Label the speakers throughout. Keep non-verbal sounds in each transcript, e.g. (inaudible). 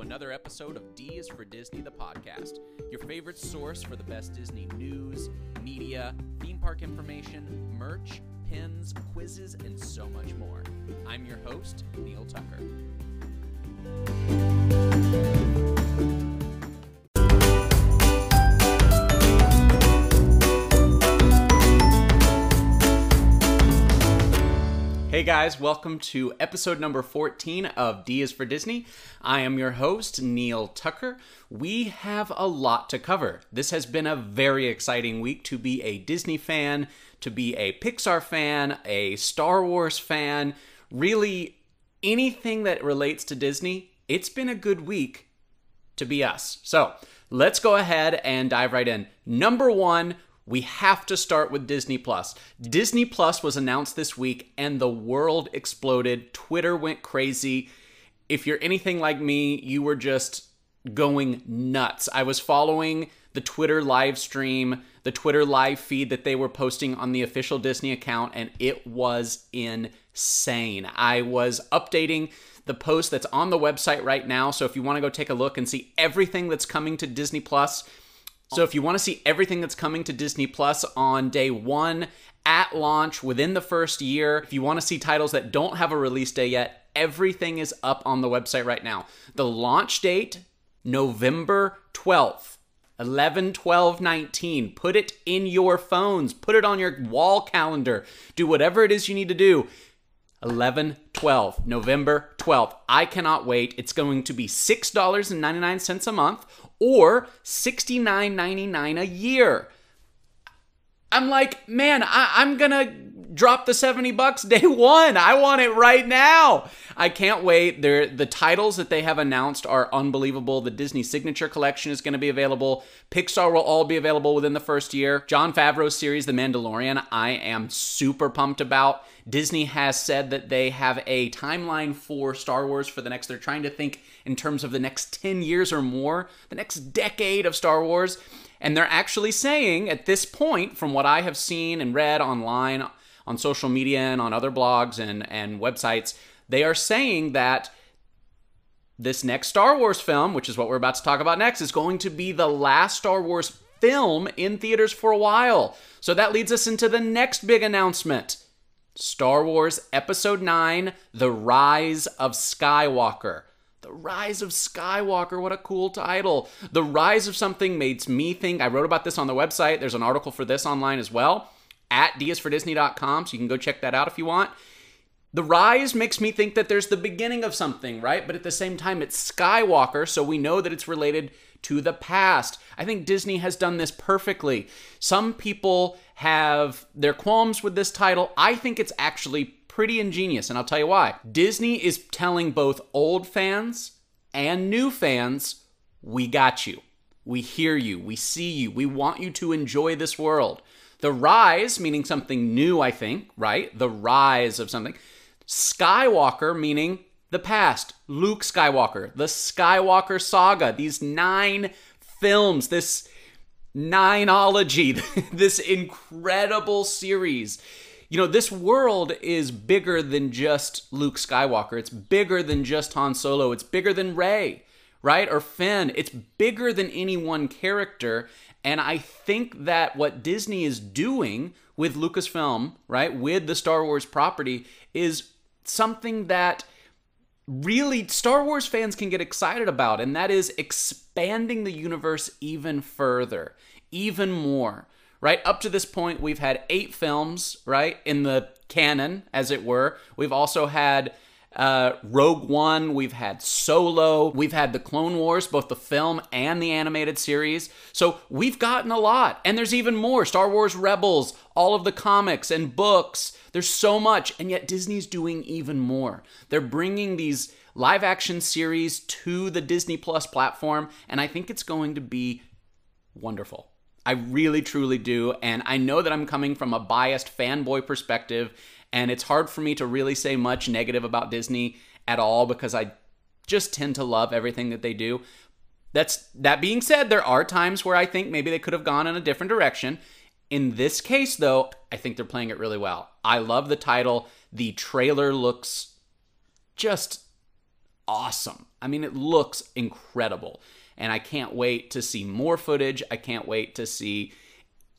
Speaker 1: another episode of D is for Disney, the podcast, your favorite source for the best Disney news, media, theme park information, merch, pins, quizzes, and so much more. I'm your host, Neil Tucker. Hey guys, welcome to episode number 14 of D is for Disney. I am your host, Neil Tucker. We have a lot to cover. This has been a very exciting week to be a Disney fan, to be a Pixar fan, a Star Wars fan, really anything that relates to Disney. It's been a good week to be us. So let's go ahead and dive right in. Number one, we have to start with Disney Plus. Disney Plus was announced this week and the world exploded. Twitter went crazy. If you're anything like me, you were just going nuts. I was following the Twitter live stream, the Twitter live feed that they were posting on the official Disney account, and it was insane. I was updating the post that's on the website right now. So if you want to go take a look and see everything that's coming to Disney Plus, so if you want to see everything that's coming to Disney Plus on day one, at launch, within the first year, if you want to see titles that don't have a release day yet, everything is up on the website right now. The launch date, November 12th. 11 12 19 put it in your phones put it on your wall calendar do whatever it is you need to do 11 12 november 12th i cannot wait it's going to be $6.99 a month or $69.99 a year. I'm like, man, I, am gonna drop the 70 bucks day (laughs) one. I want it right now. I can't wait. They're, the titles that they have announced are unbelievable. The Disney Signature Collection is gonna be available. Pixar will all be available within the first year. Jon Favreau's series, The Mandalorian, I am super pumped about. Disney has said that they have a timeline for Star Wars for the next, they're trying to think in terms of the next 10 years or more, the next decade of Star Wars. And they're actually saying at this point, from what I have seen and read online, on social media, and on other blogs and, and websites, they are saying that this next Star Wars film, which is what we're about to talk about next, is going to be the last Star Wars film in theaters for a while. So that leads us into the next big announcement Star Wars Episode 9 The Rise of Skywalker. The Rise of Skywalker, what a cool title. The Rise of something makes me think. I wrote about this on the website. There's an article for this online as well at dsfordisney.com, so you can go check that out if you want. The Rise makes me think that there's the beginning of something, right? But at the same time, it's Skywalker, so we know that it's related to the past. I think Disney has done this perfectly. Some people have their qualms with this title. I think it's actually pretty ingenious, and I'll tell you why. Disney is telling both old fans and new fans, we got you. We hear you. We see you. We want you to enjoy this world. The rise, meaning something new, I think, right? The rise of something. Skywalker, meaning the past. Luke Skywalker, the Skywalker saga, these nine films, this nineology, (laughs) this incredible series you know, this world is bigger than just Luke Skywalker. It's bigger than just Han Solo. It's bigger than Rey, right? Or Finn. It's bigger than any one character. And I think that what Disney is doing with Lucasfilm, right, with the Star Wars property, is something that really Star Wars fans can get excited about, and that is expanding the universe even further, even more right? Up to this point, we've had eight films, right, in the canon, as it were. We've also had uh, Rogue One, we've had Solo, we've had the Clone Wars, both the film and the animated series. So we've gotten a lot. And there's even more Star Wars Rebels, all of the comics and books. There's so much. And yet Disney's doing even more. They're bringing these live action series to the Disney Plus platform. And I think it's going to be wonderful. I really, truly do. And I know that I'm coming from a biased fanboy perspective, and it's hard for me to really say much negative about Disney at all because I just tend to love everything that they do. That's that being said, there are times where I think maybe they could have gone in a different direction. In this case, though, I think they're playing it really well. I love the title. The trailer looks just awesome. I mean, it looks incredible. And I can't wait to see more footage. I can't wait to see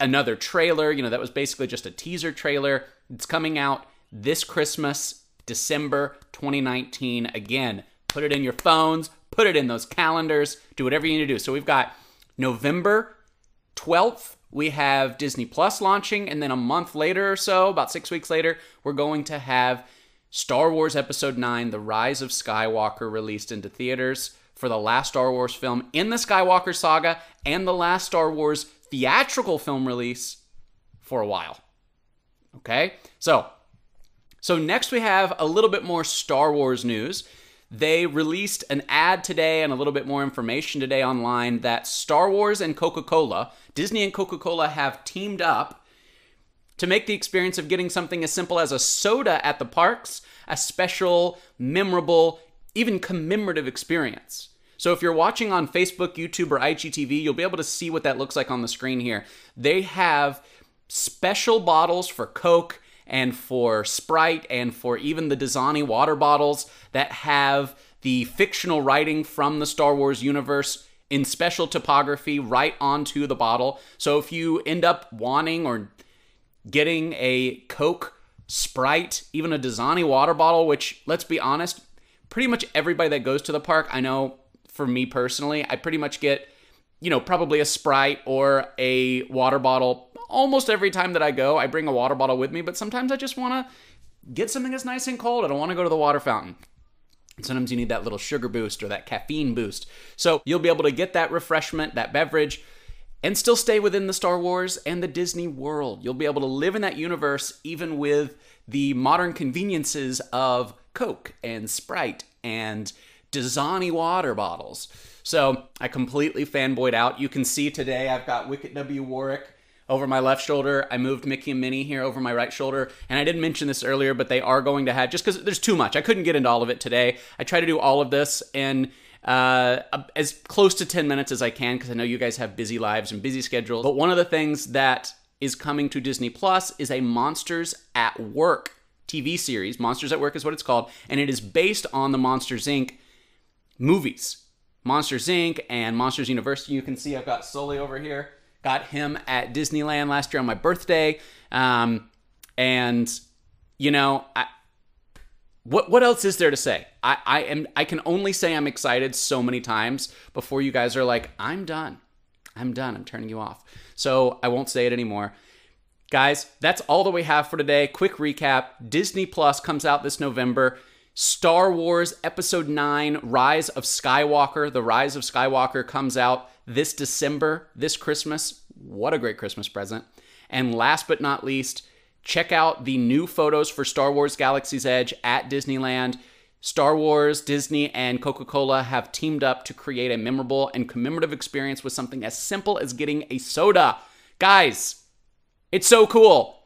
Speaker 1: another trailer. You know, that was basically just a teaser trailer. It's coming out this Christmas, December 2019. Again, put it in your phones, put it in those calendars, do whatever you need to do. So we've got November 12th, we have Disney Plus launching, and then a month later or so, about six weeks later, we're going to have Star Wars Episode 9 The Rise of Skywalker released into theaters for the last Star Wars film in the Skywalker saga and the last Star Wars theatrical film release for a while. Okay? So, so next we have a little bit more Star Wars news. They released an ad today and a little bit more information today online that Star Wars and Coca Cola, Disney and Coca Cola have teamed up to make the experience of getting something as simple as a soda at the parks a special, memorable, even commemorative experience. So if you're watching on Facebook, YouTube, or IGTV, you'll be able to see what that looks like on the screen here. They have special bottles for Coke and for Sprite and for even the Dasani water bottles that have the fictional writing from the Star Wars universe in special typography right onto the bottle. So if you end up wanting or getting a Coke, Sprite, even a Dasani water bottle, which let's be honest, pretty much everybody that goes to the park, I know for me personally, I pretty much get, you know, probably a Sprite or a water bottle almost every time that I go, I bring a water bottle with me, but sometimes I just want to get something that's nice and cold. I don't want to go to the water fountain. Sometimes you need that little sugar boost or that caffeine boost. So you'll be able to get that refreshment, that beverage, and still stay within the Star Wars and the Disney world. You'll be able to live in that universe even with the modern conveniences of Coke and Sprite and Dasani water bottles. So I completely fanboyed out. You can see today I've got Wicket W. Warwick over my left shoulder. I moved Mickey and Minnie here over my right shoulder. And I didn't mention this earlier, but they are going to have, just because there's too much. I couldn't get into all of it today. I try to do all of this in uh, as close to 10 minutes as I can because I know you guys have busy lives and busy schedules. But one of the things that is coming to Disney Plus is a Monsters at Work TV series. Monsters at Work is what it's called. And it is based on the Monsters Inc. movies. Monsters Inc. and Monsters University. You can see I've got Sully over here. Got him at Disneyland last year on my birthday. Um, and, you know, I, what what else is there to say? I, I am I can only say I'm excited so many times before you guys are like, I'm done. I'm done. I'm turning you off. So I won't say it anymore. Guys, that's all that we have for today. Quick recap Disney Plus comes out this November. Star Wars Episode 9 Rise of Skywalker. The Rise of Skywalker comes out this December, this Christmas. What a great Christmas present. And last but not least, check out the new photos for Star Wars Galaxy's Edge at Disneyland. Star Wars, Disney, and Coca Cola have teamed up to create a memorable and commemorative experience with something as simple as getting a soda. Guys, it's so cool.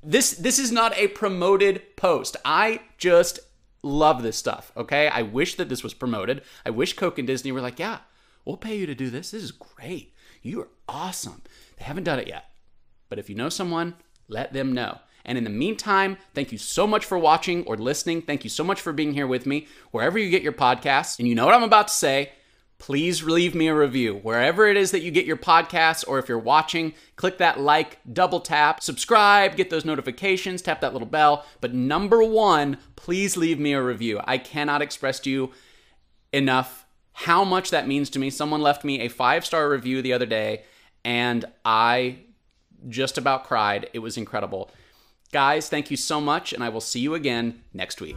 Speaker 1: This this is not a promoted post. I just love this stuff, okay? I wish that this was promoted. I wish Coke and Disney were like, yeah, we'll pay you to do this. This is great. You are awesome. They haven't done it yet. But if you know someone, let them know. And in the meantime, thank you so much for watching or listening. Thank you so much for being here with me, wherever you get your podcasts. And you know what I'm about to say please leave me a review. Wherever it is that you get your podcasts, or if you're watching, click that like, double tap, subscribe, get those notifications, tap that little bell. But number one, please leave me a review. I cannot express to you enough how much that means to me. Someone left me a five star review the other day, and I just about cried. It was incredible. Guys, thank you so much, and I will see you again next week.